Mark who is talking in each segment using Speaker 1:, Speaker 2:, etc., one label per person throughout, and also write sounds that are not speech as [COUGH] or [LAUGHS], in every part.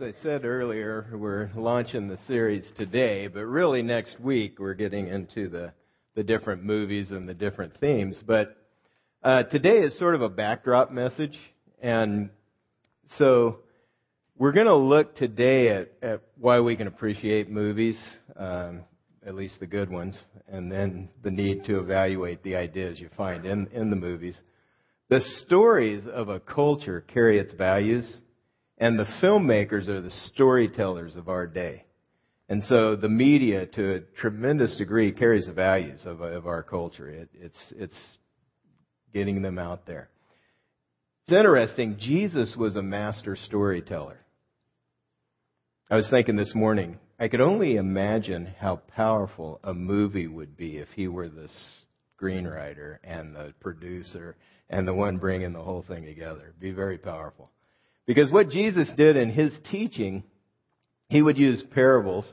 Speaker 1: As I said earlier, we're launching the series today, but really next week we're getting into the, the different movies and the different themes. But uh, today is sort of a backdrop message, and so we're going to look today at, at why we can appreciate movies, um, at least the good ones, and then the need to evaluate the ideas you find in, in the movies. The stories of a culture carry its values and the filmmakers are the storytellers of our day. And so the media, to a tremendous degree, carries the values of, of our culture. It, it's, it's getting them out there. It's interesting. Jesus was a master storyteller. I was thinking this morning, I could only imagine how powerful a movie would be if he were the screenwriter and the producer and the one bringing the whole thing together. It'd be very powerful. Because what Jesus did in his teaching, he would use parables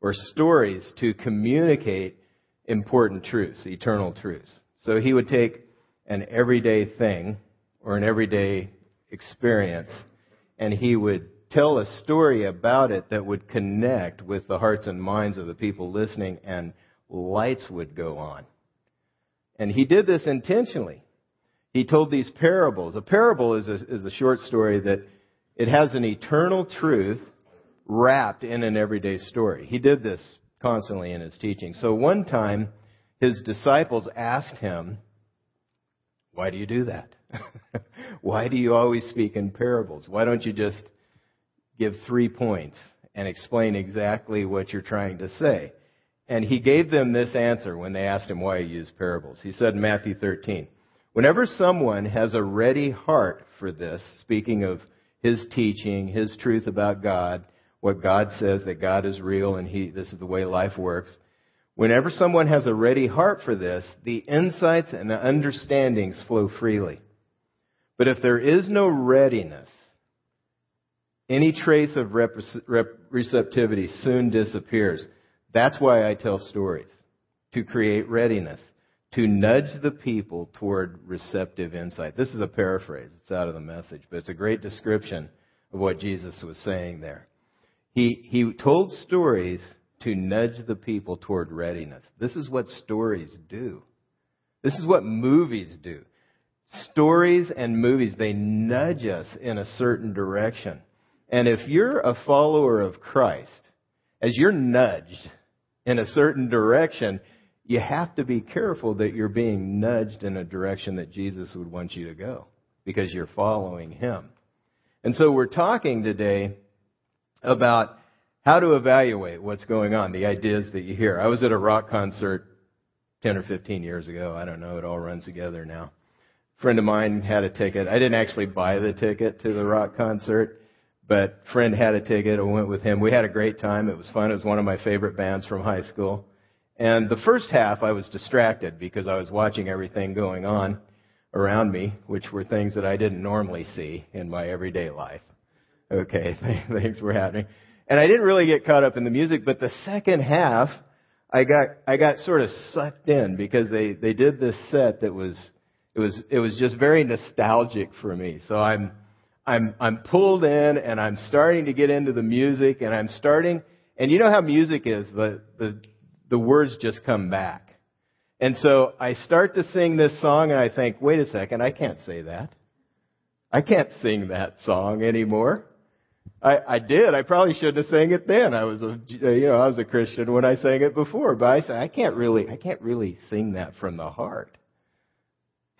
Speaker 1: or stories to communicate important truths, eternal truths. So he would take an everyday thing or an everyday experience and he would tell a story about it that would connect with the hearts and minds of the people listening and lights would go on. And he did this intentionally he told these parables. A parable is a, is a short story that it has an eternal truth wrapped in an everyday story. He did this constantly in his teaching. So one time, his disciples asked him, Why do you do that? [LAUGHS] Why do you always speak in parables? Why don't you just give three points and explain exactly what you're trying to say? And he gave them this answer when they asked him why he used parables. He said in Matthew 13, Whenever someone has a ready heart for this, speaking of his teaching, his truth about God, what God says that God is real and he, this is the way life works. Whenever someone has a ready heart for this, the insights and the understandings flow freely. But if there is no readiness, any trace of receptivity soon disappears. That's why I tell stories, to create readiness to nudge the people toward receptive insight. This is a paraphrase. It's out of the message, but it's a great description of what Jesus was saying there. He, he told stories to nudge the people toward readiness. This is what stories do. This is what movies do. Stories and movies, they nudge us in a certain direction. And if you're a follower of Christ, as you're nudged in a certain direction, you have to be careful that you're being nudged in a direction that Jesus would want you to go because you're following him. And so we're talking today about how to evaluate what's going on, the ideas that you hear. I was at a rock concert 10 or 15 years ago. I don't know. It all runs together now. A friend of mine had a ticket. I didn't actually buy the ticket to the rock concert, but friend had a ticket. I went with him. We had a great time. It was fun. It was one of my favorite bands from high school. And the first half I was distracted because I was watching everything going on around me, which were things that I didn't normally see in my everyday life. Okay, [LAUGHS] things were happening. And I didn't really get caught up in the music, but the second half, I got, I got sort of sucked in because they, they did this set that was, it was, it was just very nostalgic for me. So I'm, I'm, I'm pulled in and I'm starting to get into the music and I'm starting, and you know how music is, the, the, the words just come back. And so I start to sing this song and I think, wait a second, I can't say that. I can't sing that song anymore. I, I did. I probably shouldn't have sang it then. I was a, you know, I was a Christian when I sang it before, but I said, I can't really, I can't really sing that from the heart.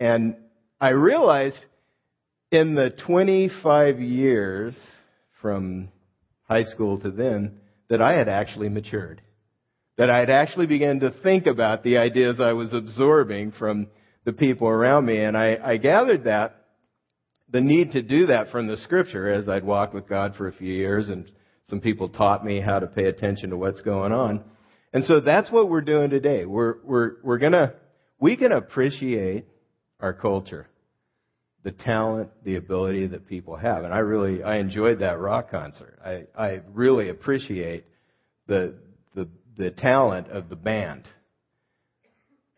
Speaker 1: And I realized in the 25 years from high school to then that I had actually matured that I'd actually begun to think about the ideas I was absorbing from the people around me. And I, I gathered that, the need to do that from the scripture as I'd walked with God for a few years and some people taught me how to pay attention to what's going on. And so that's what we're doing today. We're, we're, we're gonna, we can appreciate our culture, the talent, the ability that people have. And I really, I enjoyed that rock concert. I, I really appreciate the, the, talent of the band.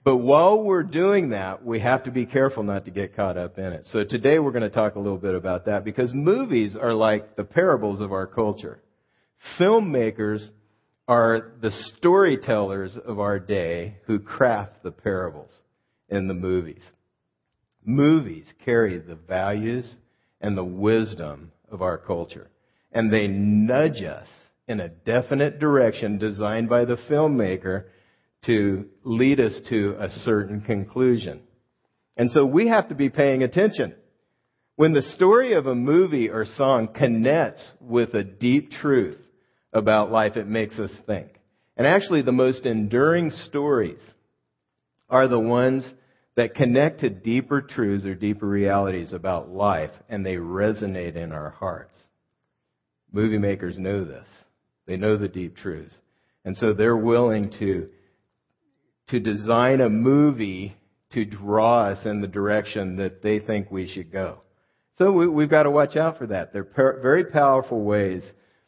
Speaker 1: But while we're doing that, we have to be careful not to get caught up in it. So today we're going to talk a little bit about that because movies are like the parables of our culture. Filmmakers are the storytellers of our day who craft the parables in the movies. Movies carry the values and the wisdom of our culture. And they nudge us in a definite direction designed by the filmmaker to lead us to a certain conclusion. And so we have to be paying attention. When the story of a movie or song connects with a deep truth about life, it makes us think. And actually, the most enduring stories are the ones that connect to deeper truths or deeper realities about life, and they resonate in our hearts. Movie makers know this. They know the deep truths. And so they're willing to, to design a movie to draw us in the direction that they think we should go. So we, have got to watch out for that. They're per, very powerful ways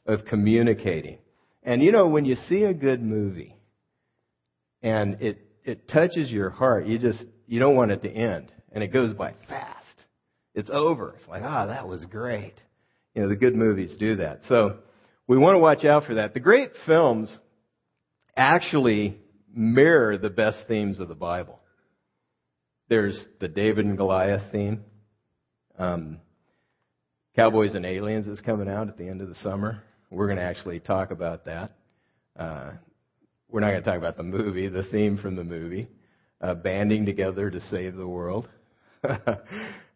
Speaker 1: of communicating. And you know, when you see a good movie and it, it touches your heart, you just, you don't want it to end. And it goes by fast. It's over. It's like, ah, oh, that was great. You know, the good movies do that. So we want to watch out for that. The great films actually mirror the best themes of the Bible. There's the David and Goliath theme. Um, Cowboys and Aliens is coming out at the end of the summer. We're going to actually talk about that. Uh, we're not going to talk about the movie, the theme from the movie, uh, banding together to save the world. [LAUGHS]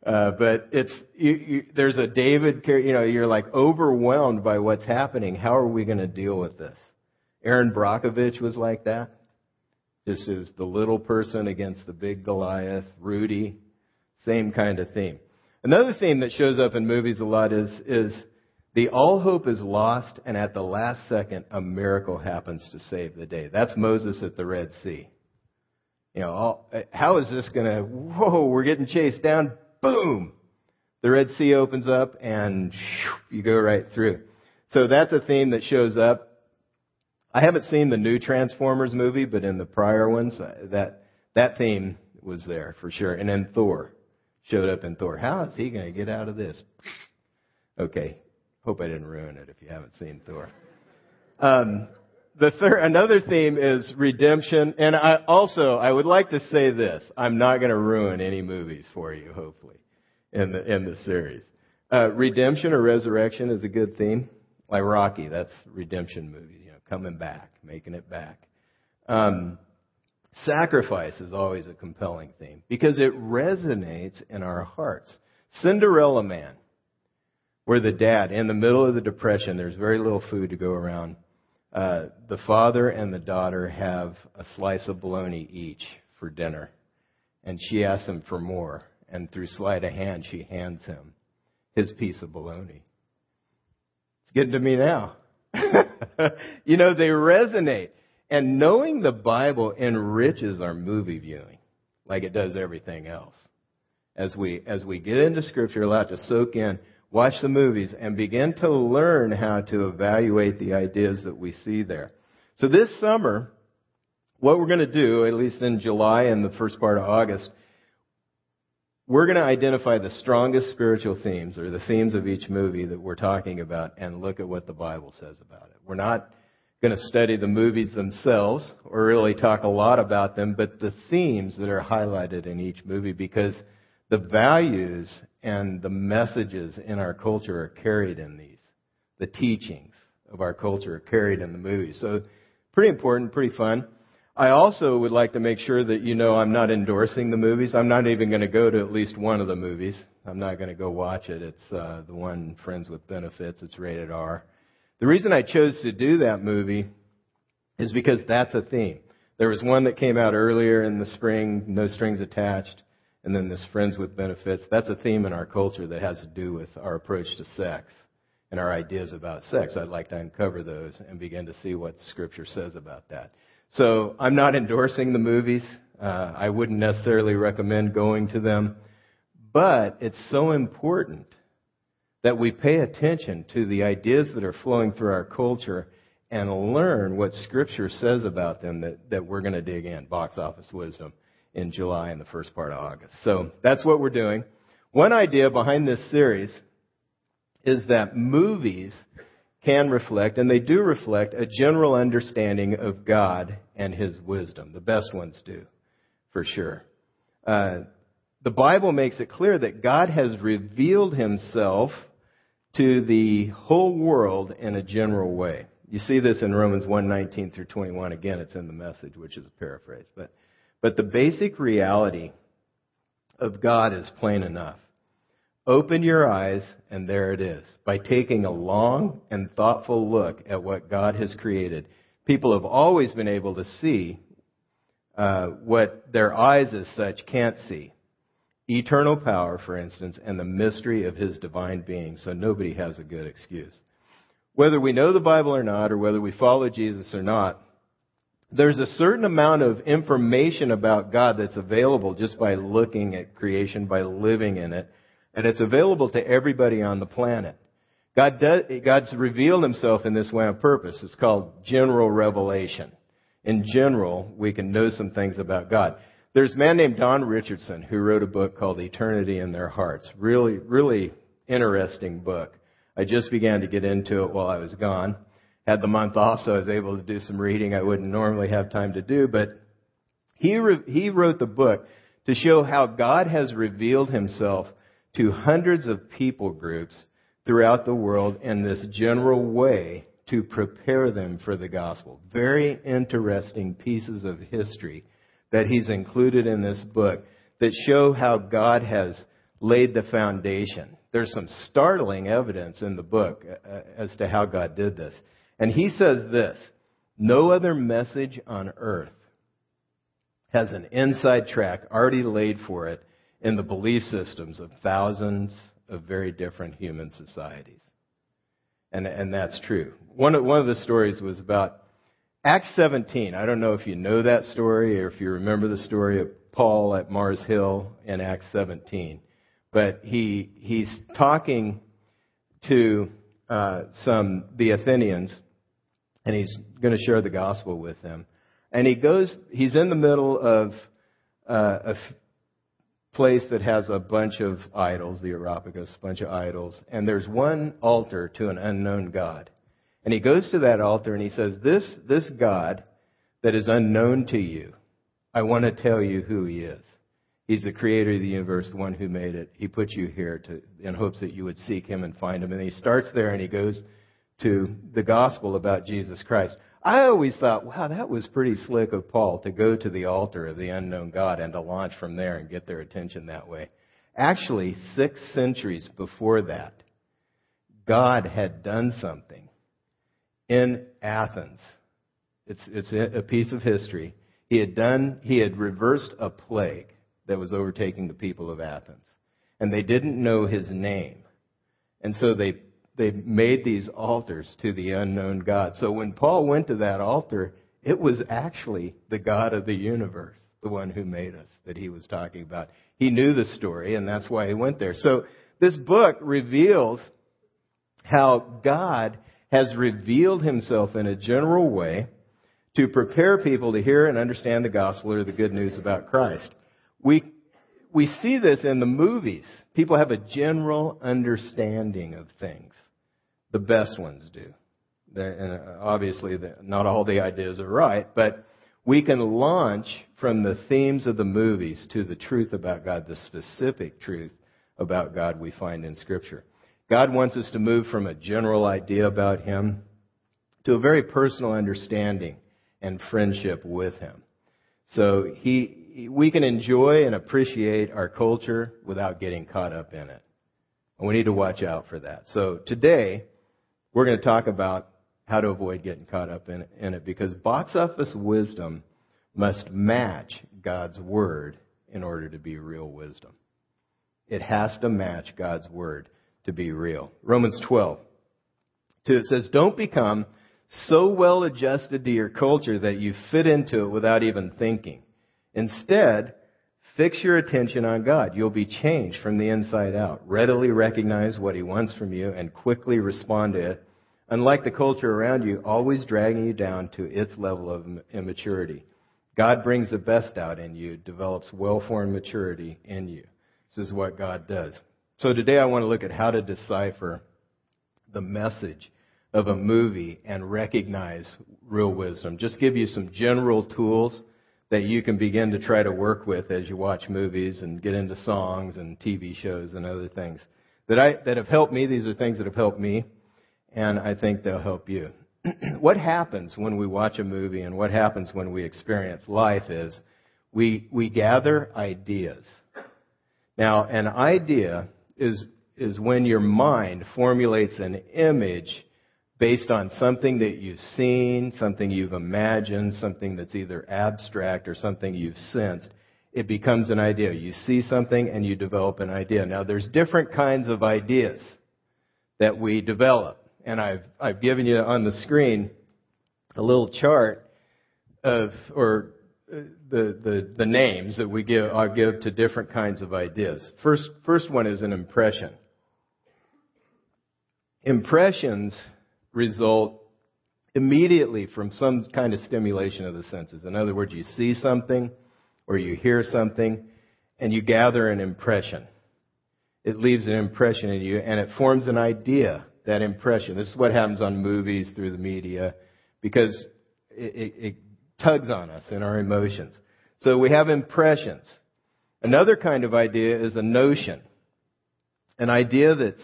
Speaker 1: Uh, but it's you, you, there's a David. You know, you're like overwhelmed by what's happening. How are we going to deal with this? Erin Brockovich was like that. This is the little person against the big Goliath. Rudy, same kind of theme. Another theme that shows up in movies a lot is is the all hope is lost, and at the last second, a miracle happens to save the day. That's Moses at the Red Sea. You know, all, how is this going to? Whoa, we're getting chased down boom, the Red Sea opens up and you go right through. So that's a theme that shows up. I haven't seen the new Transformers movie, but in the prior ones, uh, that that theme was there for sure. And then Thor showed up in Thor. How is he going to get out of this? Okay, hope I didn't ruin it if you haven't seen Thor. Um, the third, another theme is redemption, and I also I would like to say this: I'm not going to ruin any movies for you, hopefully, in the in the series. Uh, redemption or resurrection is a good theme, like Rocky. That's redemption movie, you know, coming back, making it back. Um, sacrifice is always a compelling theme because it resonates in our hearts. Cinderella Man, where the dad, in the middle of the depression, there's very little food to go around uh, the father and the daughter have a slice of bologna each for dinner. And she asks him for more. And through sleight of hand, she hands him his piece of bologna. It's getting to me now. [LAUGHS] you know, they resonate. And knowing the Bible enriches our movie viewing like it does everything else. As we, as we get into Scripture, allow it to soak in, watch the movies, and begin to learn how to evaluate the ideas that we see there. So this summer, what we're going to do, at least in July and the first part of August, we're going to identify the strongest spiritual themes or the themes of each movie that we're talking about and look at what the Bible says about it. We're not going to study the movies themselves or really talk a lot about them, but the themes that are highlighted in each movie because the values and the messages in our culture are carried in these. The teachings of our culture are carried in the movies. So, pretty important, pretty fun. I also would like to make sure that you know I'm not endorsing the movies. I'm not even going to go to at least one of the movies. I'm not going to go watch it. It's uh, the one Friends with Benefits. It's rated R. The reason I chose to do that movie is because that's a theme. There was one that came out earlier in the spring, No Strings Attached and then this friends with benefits. That's a theme in our culture that has to do with our approach to sex and our ideas about sex. I'd like to uncover those and begin to see what Scripture says about that. So I'm not endorsing the movies. Uh, I wouldn't necessarily recommend going to them, but it's so important that we pay attention to the ideas that are flowing through our culture and learn what Scripture says about them that, that we're going to dig in, box office wisdom in July and the first part of August. So that's what we're doing. One idea behind this series is that movies can reflect, and they do reflect, a general understanding of God and His wisdom. The best ones do, for sure. Uh, the Bible makes it clear that God has revealed Himself to the whole world in a general way. You see this in Romans 1:19 through 21. Again, it's in the message, which is a paraphrase. But, but the basic reality of God is plain enough. Open your eyes, and there it is. By taking a long and thoughtful look at what God has created, people have always been able to see uh, what their eyes as such can't see. Eternal power, for instance, and the mystery of his divine being, so nobody has a good excuse. Whether we know the Bible or not, or whether we follow Jesus or not, there's a certain amount of information about God that's available just by looking at creation, by living in it, and it's available to everybody on the planet. God does, God's revealed himself in this way on purpose. It's called general revelation. In general, we can know some things about God. There's a man named Don Richardson who wrote a book called Eternity in Their Hearts. Really, really interesting book. I just began to get into it while I was gone. Had the month off, so I was able to do some reading I wouldn't normally have time to do, but he, re- he wrote the book to show how God has revealed himself to hundreds of people groups throughout the world in this general way to prepare them for the gospel. Very interesting pieces of history that he's included in this book that show how God has laid the foundation. There's some startling evidence in the book uh, as to how God did this. And he says this No other message on earth has an inside track already laid for it in the belief systems of thousands of very different human societies. And, and that's true. One of, one of the stories was about Acts 17. I don't know if you know that story or if you remember the story of Paul at Mars Hill in Acts 17. But he, he's talking to uh, some, the Athenians, and he's going to share the gospel with them. And he goes, he's in the middle of uh, place that has a bunch of idols, the Areopagus, a bunch of idols, and there's one altar to an unknown God. And he goes to that altar and he says, This, this God that is unknown to you, I want to tell you who he is. He's the creator of the universe, the one who made it. He put you here to, in hopes that you would seek him and find him. And he starts there and he goes to the gospel about Jesus Christ. I always thought, wow, that was pretty slick of Paul to go to the altar of the unknown God and to launch from there and get their attention that way. Actually, six centuries before that, God had done something in Athens. It's, it's a piece of history. He had done, he had reversed a plague that was overtaking the people of Athens. And they didn't know his name. And so they they made these altars to the unknown God. So when Paul went to that altar, it was actually the God of the universe, the one who made us, that he was talking about. He knew the story, and that's why he went there. So this book reveals how God has revealed himself in a general way to prepare people to hear and understand the gospel or the good news about Christ. We, we see this in the movies. People have a general understanding of things. The best ones do. And uh, obviously, not all the ideas are right, but we can launch from the themes of the movies to the truth about God, the specific truth about God we find in Scripture. God wants us to move from a general idea about Him to a very personal understanding and friendship with Him. So he, we can enjoy and appreciate our culture without getting caught up in it. And we need to watch out for that. So today, we're going to talk about how to avoid getting caught up in, in it because box office wisdom must match God's word in order to be real wisdom. It has to match God's word to be real. Romans 12. 2, it says, Don't become so well adjusted to your culture that you fit into it without even thinking. Instead, fix your attention on God. You'll be changed from the inside out. Readily recognize what He wants from you and quickly respond to it unlike the culture around you, always dragging you down to its level of immaturity. God brings the best out in you, develops well-formed maturity in you. This is what God does. So today I want to look at how to decipher the message of a movie and recognize real wisdom. Just give you some general tools that you can begin to try to work with as you watch movies and get into songs and TV shows and other things that I that have helped me. These are things that have helped me, and I think they'll help you. [CLEARS THROAT] what happens when we watch a movie and what happens when we experience life is we we gather ideas. Now, an idea is is when your mind formulates an image based on something that you've seen, something you've imagined, something that's either abstract or something you've sensed, it becomes an idea. You see something and you develop an idea. Now there's different kinds of ideas that we develop. And I've, I've given you on the screen a little chart of, or uh, the, the, the names that we give, I give to different kinds of ideas. First, first one is an impression. Impressions result immediately from some kind of stimulation of the senses. In other words, you see something or you hear something and you gather an impression. It leaves an impression in you and it forms an idea, that impression. This is what happens on movies through the media because it, it, it tugs on us in our emotions. So we have impressions. Another kind of idea is a notion. An idea that's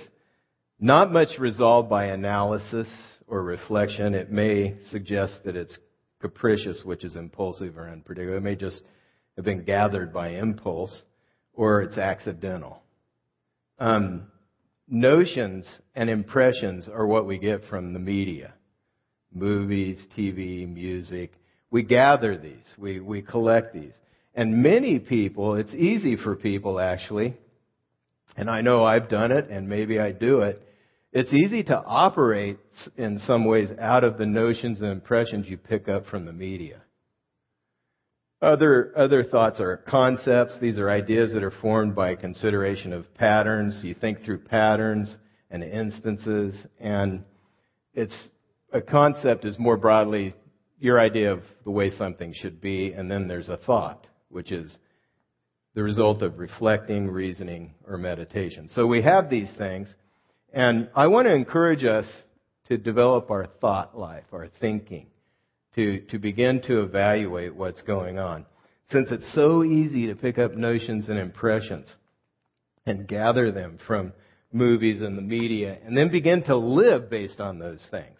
Speaker 1: not much resolved by analysis or reflection. It may suggest that it's capricious, which is impulsive or unpredictable. It may just have been gathered by impulse, or it's accidental. Um, notions and impressions are what we get from the media movies, TV, music. We gather these, we, we collect these. And many people, it's easy for people actually, and I know I've done it and maybe I do it, it's easy to operate in some ways out of the notions and impressions you pick up from the media. Other, other thoughts are concepts. These are ideas that are formed by consideration of patterns. You think through patterns and instances, and it's, a concept is more broadly your idea of the way something should be, and then there's a thought, which is the result of reflecting, reasoning, or meditation. So we have these things, and I want to encourage us to develop our thought life, our thinking, to, to begin to evaluate what's going on. Since it's so easy to pick up notions and impressions and gather them from movies and the media and then begin to live based on those things,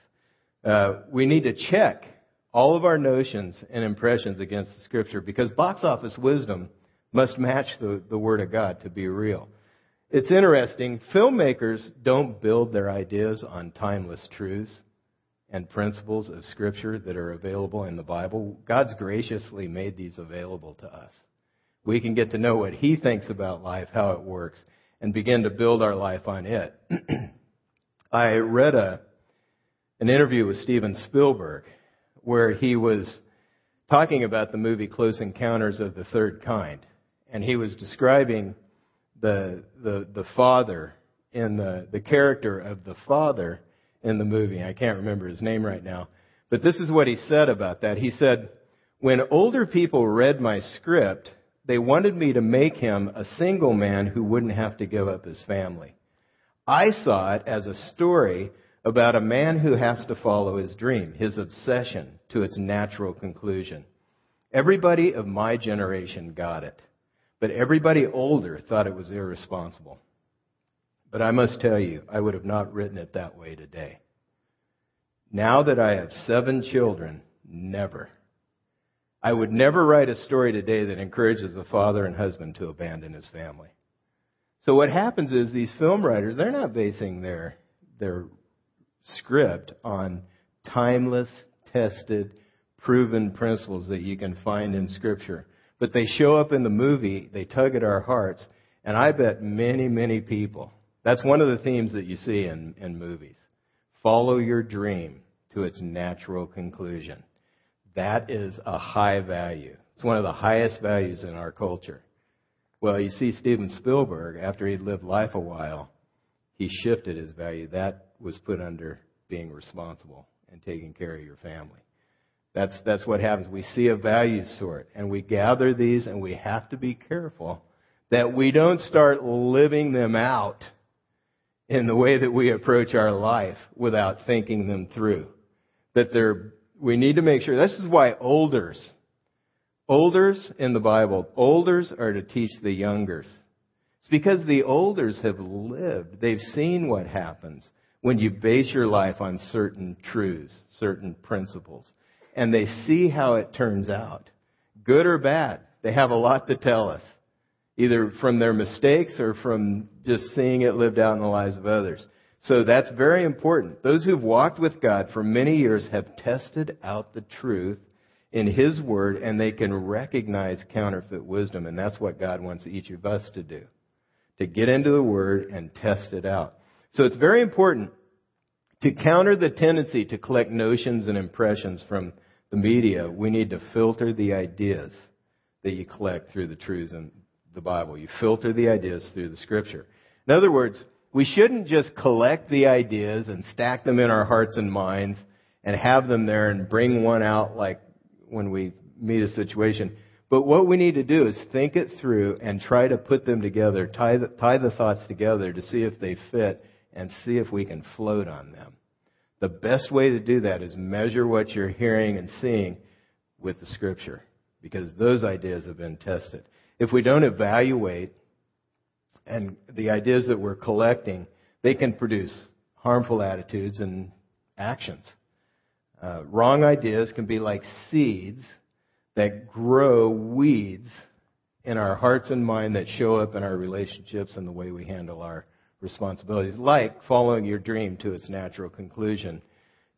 Speaker 1: uh, we need to check all of our notions and impressions against the scripture because box office wisdom must match the, the word of God to be real. It's interesting. Filmmakers don't build their ideas on timeless truths and principles of Scripture that are available in the Bible. God's graciously made these available to us. We can get to know what He thinks about life, how it works, and begin to build our life on it. [CLEARS THROAT] I read a, an interview with Steven Spielberg where he was talking about the movie Close Encounters of the Third Kind. And he was describing the the the father in the the character of the father in the movie. I can't remember his name right now, but this is what he said about that. He said, "When older people read my script, they wanted me to make him a single man who wouldn't have to give up his family. I saw it as a story about a man who has to follow his dream, his obsession to its natural conclusion. Everybody of my generation got it. But everybody older thought it was irresponsible. But I must tell you, I would have not written it that way today. Now that I have seven children, never. I would never write a story today that encourages a father and husband to abandon his family. So what happens is these film writers, they're not basing their, their script on timeless, tested, proven principles that you can find in scripture. But they show up in the movie, they tug at our hearts, and I bet many, many people, that's one of the themes that you see in, in movies. Follow your dream to its natural conclusion. That is a high value. It's one of the highest values in our culture. Well, you see Steven Spielberg, after he'd lived life a while, he shifted his value. That was put under being responsible and taking care of your family. That's, that's what happens. We see a value sort and we gather these and we have to be careful that we don't start living them out in the way that we approach our life without thinking them through. That they're, we need to make sure, this is why olders, olders in the Bible, olders are to teach the youngers. It's because the olders have lived. They've seen what happens when you base your life on certain truths, certain principles. And they see how it turns out. Good or bad. They have a lot to tell us either from their mistakes or from just seeing it lived out in the lives of others. So that's very important. Those who've walked with God for many years have tested out the truth in His Word and they can recognize counterfeit wisdom. And that's what God wants each of us to do. To get into the Word and test it out. So it's very important to counter the tendency to collect notions and impressions from the media. We need to filter the ideas that you collect through the truths and the Bible. You filter the ideas through the Scripture. In other words, we shouldn't just collect the ideas and stack them in our hearts and minds and have them there and bring one out like when we meet a situation. But what we need to do is think it through and try to put them together, tie the, tie the thoughts together to see if they fit and see if we can float on them. The best way to do that is measure what you're hearing and seeing with the Scripture because those ideas have been tested if we don't evaluate and the ideas that we're collecting, they can produce harmful attitudes and actions. Uh, wrong ideas can be like seeds that grow weeds in our hearts and mind that show up in our relationships and the way we handle our responsibilities, like following your dream to its natural conclusion.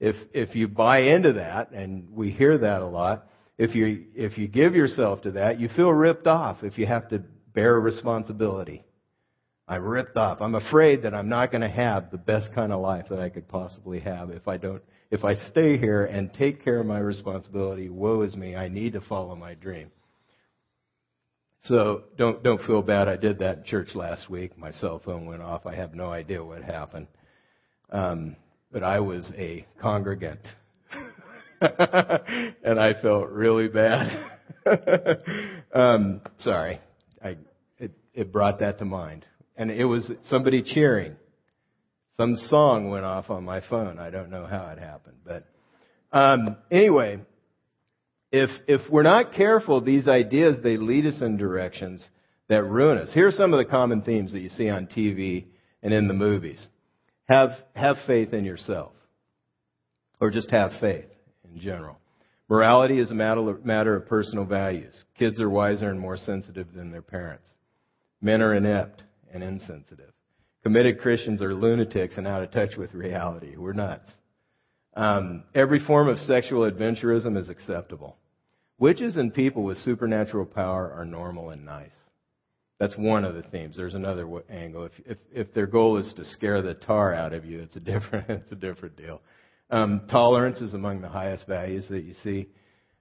Speaker 1: If, if you buy into that, and we hear that a lot, if you, if you give yourself to that, you feel ripped off if you have to bear responsibility. I'm ripped off. I'm afraid that I'm not going to have the best kind of life that I could possibly have if I don't, if I stay here and take care of my responsibility. Woe is me. I need to follow my dream. So don't, don't feel bad. I did that in church last week. My cell phone went off. I have no idea what happened. Um, but I was a congregant [LAUGHS] and I felt really bad. [LAUGHS] um, sorry, I it, it brought that to mind, and it was somebody cheering. Some song went off on my phone. I don't know how it happened, but um, anyway, if if we're not careful, these ideas they lead us in directions that ruin us. Here are some of the common themes that you see on TV and in the movies. Have have faith in yourself, or just have faith in general. Morality is a matter of personal values. Kids are wiser and more sensitive than their parents. Men are inept and insensitive. Committed Christians are lunatics and out of touch with reality. We're nuts. Um, every form of sexual adventurism is acceptable. Witches and people with supernatural power are normal and nice. That's one of the themes. There's another angle. If, if, if their goal is to scare the tar out of you, it's a different, [LAUGHS] it's a different deal. Um, tolerance is among the highest values that you see.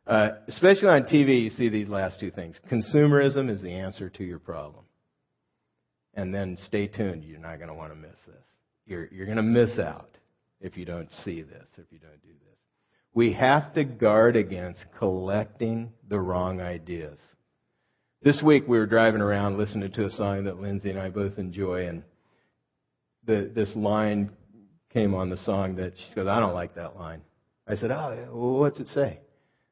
Speaker 1: Uh, especially on TV, you see these last two things. Consumerism is the answer to your problem. And then stay tuned. You're not going to want to miss this. You're, you're going to miss out if you don't see this, if you don't do this. We have to guard against collecting the wrong ideas. This week we were driving around listening to a song that Lindsay and I both enjoy, and the, this line came on the song that she goes, I don't like that line. I said, Oh, well, what's it say?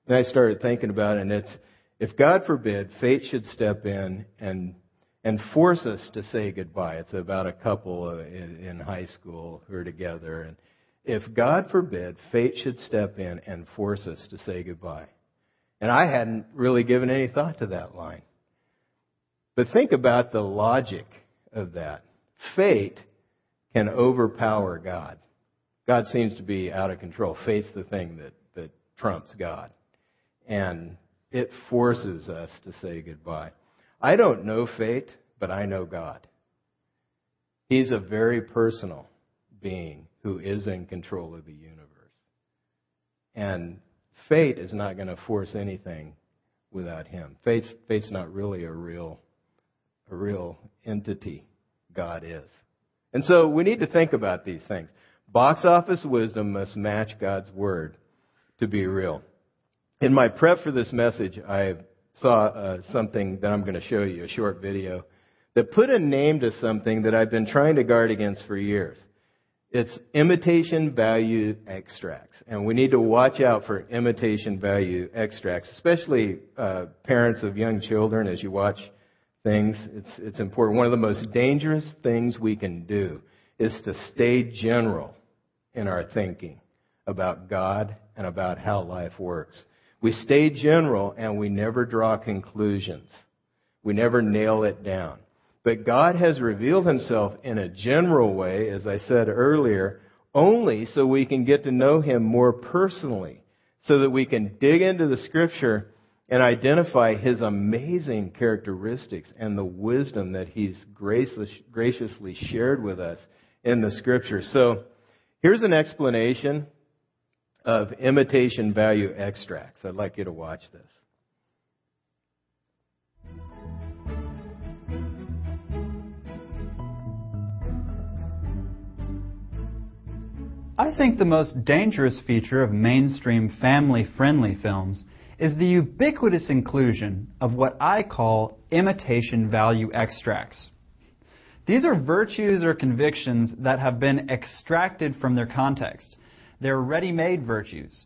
Speaker 1: And I started thinking about it, and it's, if God forbid, fate should step in and and force us to say goodbye. It's about a couple in, in high school who are together, and if God forbid, fate should step in and force us to say goodbye. And I hadn't really given any thought to that line. But think about the logic of that. Fate can overpower God. God seems to be out of control. Faith's the thing that, that trumps God. And it forces us to say goodbye. I don't know fate, but I know God. He's a very personal being who is in control of the universe. And fate is not going to force anything without him. Fate's, fate's not really a real, a real entity. God is. And so we need to think about these things. Box office wisdom must match God's word to be real. in my prep for this message, I saw uh, something that I'm going to show you, a short video, that put a name to something that I've been trying to guard against for years. It's imitation value extracts. And we need to watch out for imitation value extracts, especially uh, parents of young children as you watch things. It's, it's important. One of the most dangerous things we can do is to stay general in our thinking about God and about how life works. We stay general and we never draw conclusions. We never nail it down. But God has revealed himself in a general way, as I said earlier, only so we can get to know him more personally, so that we can dig into the scripture and identify his amazing characteristics and the wisdom that he's graciously shared with us in the scripture. So here's an explanation of imitation value extracts. I'd like you to watch this.
Speaker 2: I think the most dangerous feature of mainstream family friendly films is the ubiquitous inclusion of what I call imitation value extracts. These are virtues or convictions that have been extracted from their context. They're ready made virtues.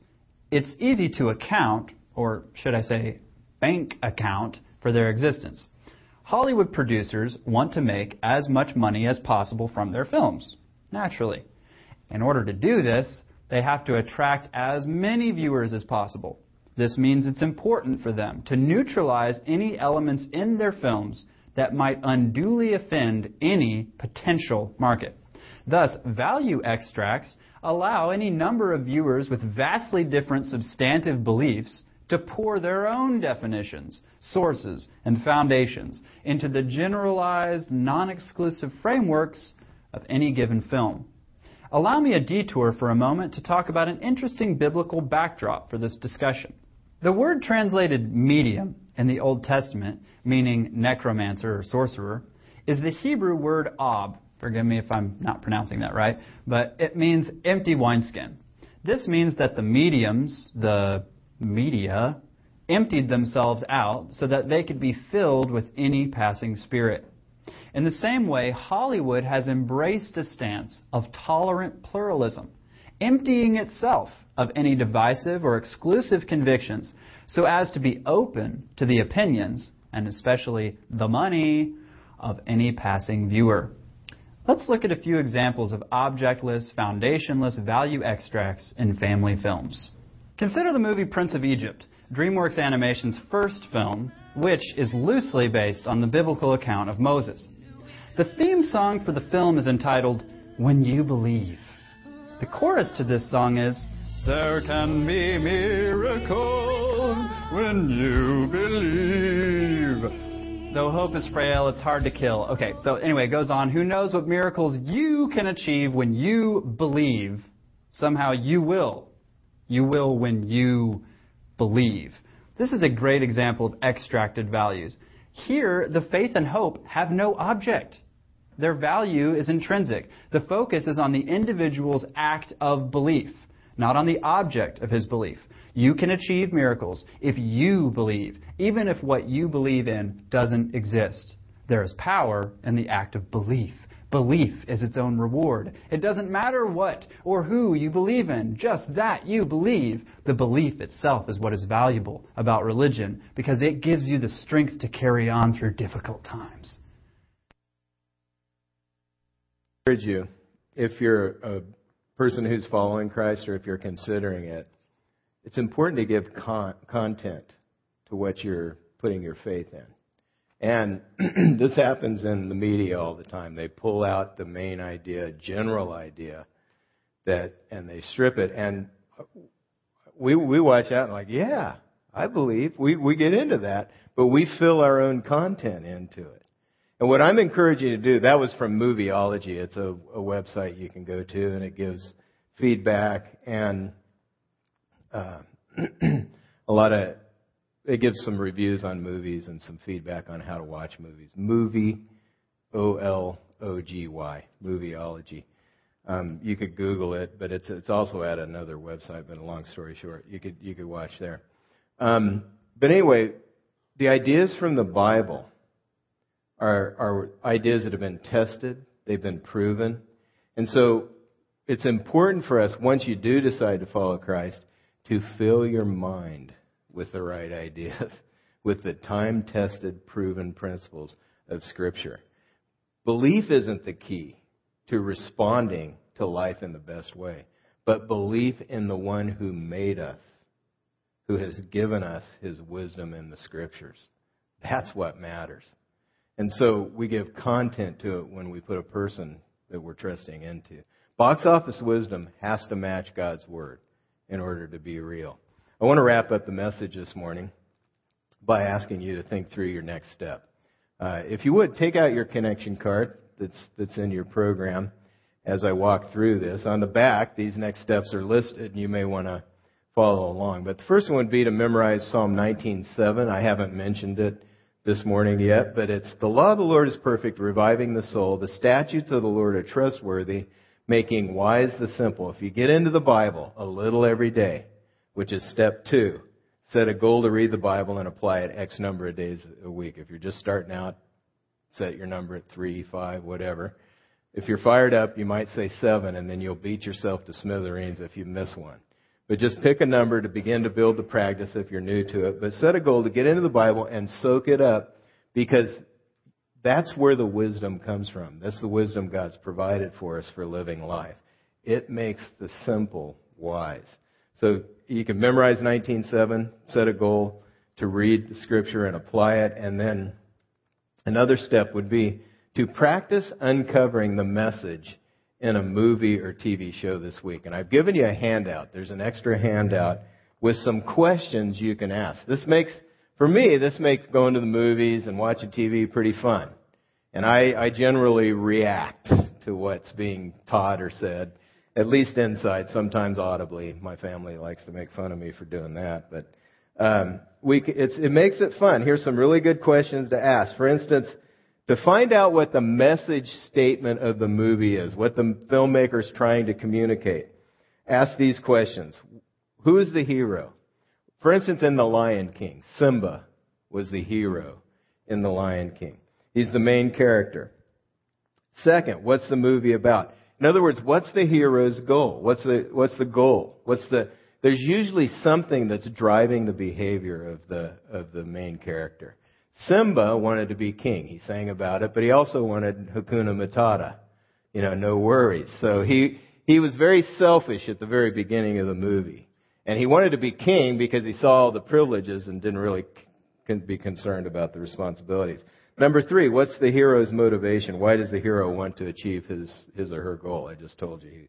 Speaker 2: It's easy to account, or should I say, bank account, for their existence. Hollywood producers want to make as much money as possible from their films, naturally. In order to do this, they have to attract as many viewers as possible. This means it's important for them to neutralize any elements in their films that might unduly offend any potential market. Thus, value extracts allow any number of viewers with vastly different substantive beliefs to pour their own definitions, sources, and foundations into the generalized, non exclusive frameworks of any given film. Allow me a detour for a moment to talk about an interesting biblical backdrop for this discussion. The word translated medium in the Old Testament, meaning necromancer or sorcerer, is the Hebrew word ob. Forgive me if I'm not pronouncing that right, but it means empty wineskin. This means that the mediums, the media, emptied themselves out so that they could be filled with any passing spirit. In the same way, Hollywood has embraced a stance of tolerant pluralism, emptying itself of any divisive or exclusive convictions so as to be open to the opinions, and especially the money, of any passing viewer. Let's look at a few examples of objectless, foundationless value extracts in family films. Consider the movie Prince of Egypt, DreamWorks Animation's first film, which is loosely based on the biblical account of Moses. The theme song for the film is entitled When You Believe. The chorus to this song is There can be miracles when you believe. Though hope is frail, it's hard to kill. Okay, so anyway, it goes on. Who knows what miracles you can achieve when you believe? Somehow you will. You will when you believe. This is a great example of extracted values. Here, the faith and hope have no object. Their value is intrinsic. The focus is on the individual's act of belief, not on the object of his belief. You can achieve miracles if you believe, even if what you believe in doesn't exist. There is power in the act of belief. Belief is its own reward. It doesn't matter what or who you believe in, just that you believe. The belief itself is what is valuable about religion because it gives you the strength to carry on through difficult times.
Speaker 1: I encourage you, if you're a person who's following Christ or if you're considering it, it's important to give con- content to what you're putting your faith in. And [CLEARS THROAT] this happens in the media all the time. They pull out the main idea, general idea, that, and they strip it. And we we watch out and like, yeah, I believe. We we get into that, but we fill our own content into it. And what I'm encouraging you to do, that was from Movieology. It's a, a website you can go to, and it gives feedback and uh, [CLEARS THROAT] a lot of. It gives some reviews on movies and some feedback on how to watch movies. Movie, O L O G Y, Movieology. Um, you could Google it, but it's it's also at another website. But a long story short, you could you could watch there. Um, but anyway, the ideas from the Bible are, are ideas that have been tested, they've been proven. And so it's important for us, once you do decide to follow Christ, to fill your mind with the right ideas, [LAUGHS] with the time tested, proven principles of Scripture. Belief isn't the key to responding to life in the best way, but belief in the one who made us, who has given us his wisdom in the Scriptures. That's what matters. And so we give content to it when we put a person that we're trusting into. Box office wisdom has to match God's Word in order to be real. I want to wrap up the message this morning by asking you to think through your next step. Uh, if you would, take out your connection card that's, that's in your program as I walk through this. On the back, these next steps are listed, and you may want to follow along. But the first one would be to memorize Psalm 19:7. I haven't mentioned it this morning yet, but it's the law of the Lord is perfect, reviving the soul. The statutes of the Lord are trustworthy, making wise the simple. If you get into the Bible a little every day, which is step two, set a goal to read the Bible and apply it X number of days a week. If you're just starting out, set your number at three, five, whatever. If you're fired up, you might say seven, and then you'll beat yourself to smithereens if you miss one. But just pick a number to begin to build the practice if you're new to it. But set a goal to get into the Bible and soak it up because that's where the wisdom comes from. That's the wisdom God's provided for us for living life. It makes the simple wise. So you can memorize 19.7, set a goal to read the scripture and apply it, and then another step would be to practice uncovering the message in a movie or TV show this week. And I've given you a handout. There's an extra handout with some questions you can ask. This makes, for me, this makes going to the movies and watching TV pretty fun. And I, I generally react to what's being taught or said, at least inside, sometimes audibly. My family likes to make fun of me for doing that, but um, we, it makes it fun. Here's some really good questions to ask. For instance, to find out what the message statement of the movie is, what the filmmaker is trying to communicate, ask these questions. Who is the hero? For instance, in The Lion King, Simba was the hero in The Lion King. He's the main character. Second, what's the movie about? In other words, what's the hero's goal? What's the, what's the goal? What's the, there's usually something that's driving the behavior of the, of the main character. Simba wanted to be king. He sang about it, but he also wanted Hakuna Matata. You know, no worries. So he, he was very selfish at the very beginning of the movie. And he wanted to be king because he saw all the privileges and didn't really be concerned about the responsibilities. Number three, what's the hero's motivation? Why does the hero want to achieve his, his or her goal? I just told you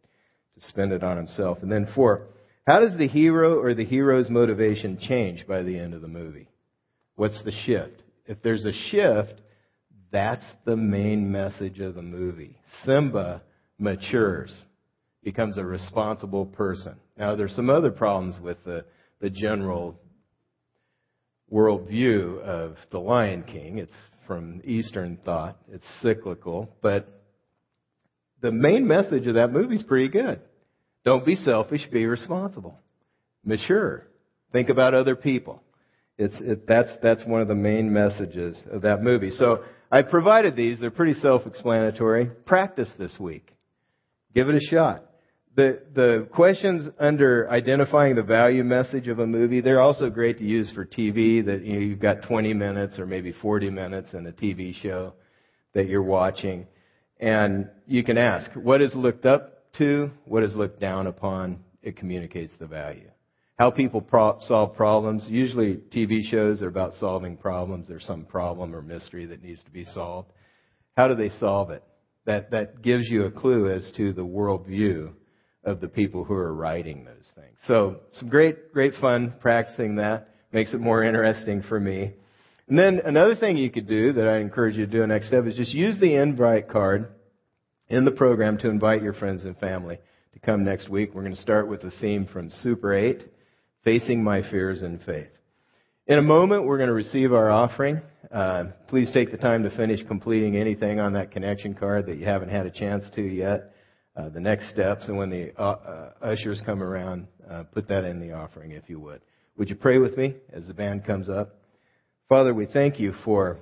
Speaker 1: to spend it on himself. And then four, how does the hero or the hero's motivation change by the end of the movie? What's the shift? If there's a shift, that's the main message of the movie. Simba matures, becomes a responsible person. Now, there's some other problems with the, the general worldview of the Lion King. It's from Eastern thought, it's cyclical, but the main message of that movie is pretty good. Don't be selfish, be responsible. Mature. Think about other people. It's, it, that's, that's one of the main messages of that movie. So I provided these. They're pretty self-explanatory. Practice this week. Give it a shot. The, the questions under identifying the value message of a movie, they're also great to use for TV that you know, you've got 20 minutes or maybe 40 minutes in a TV show that you're watching. And you can ask, what is looked up to? What is looked down upon? It communicates the value how people pro- solve problems. Usually TV shows are about solving problems. There's some problem or mystery that needs to be solved. How do they solve it? That, that gives you a clue as to the worldview of the people who are writing those things. So some great, great fun practicing that. Makes it more interesting for me. And then another thing you could do that I encourage you to do next step is just use the invite card in the program to invite your friends and family to come next week. We're going to start with the theme from Super 8 facing my fears in faith. In a moment, we're going to receive our offering. Uh, please take the time to finish completing anything on that connection card that you haven't had a chance to yet. Uh, the next steps, and when the uh, uh ushers come around, uh, put that in the offering if you would. Would you pray with me as the band comes up? Father, we thank you for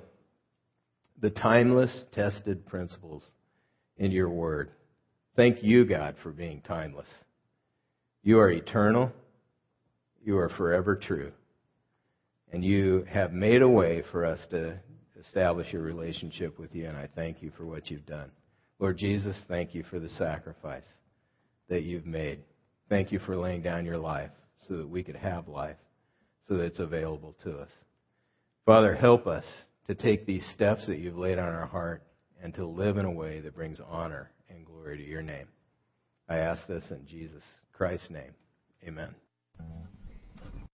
Speaker 1: the timeless, tested principles in your word. Thank you, God, for being timeless. You are eternal. You are forever true. And you have made a way for us to establish a relationship with you, and I thank you for what you've done. Lord Jesus, thank you for the sacrifice that you've made. Thank you for laying down your life so that we could have life, so that it's available to us. Father, help us to take these steps that you've laid on our heart and to live in a way that brings honor and glory to your name. I ask this in Jesus Christ's name. Amen.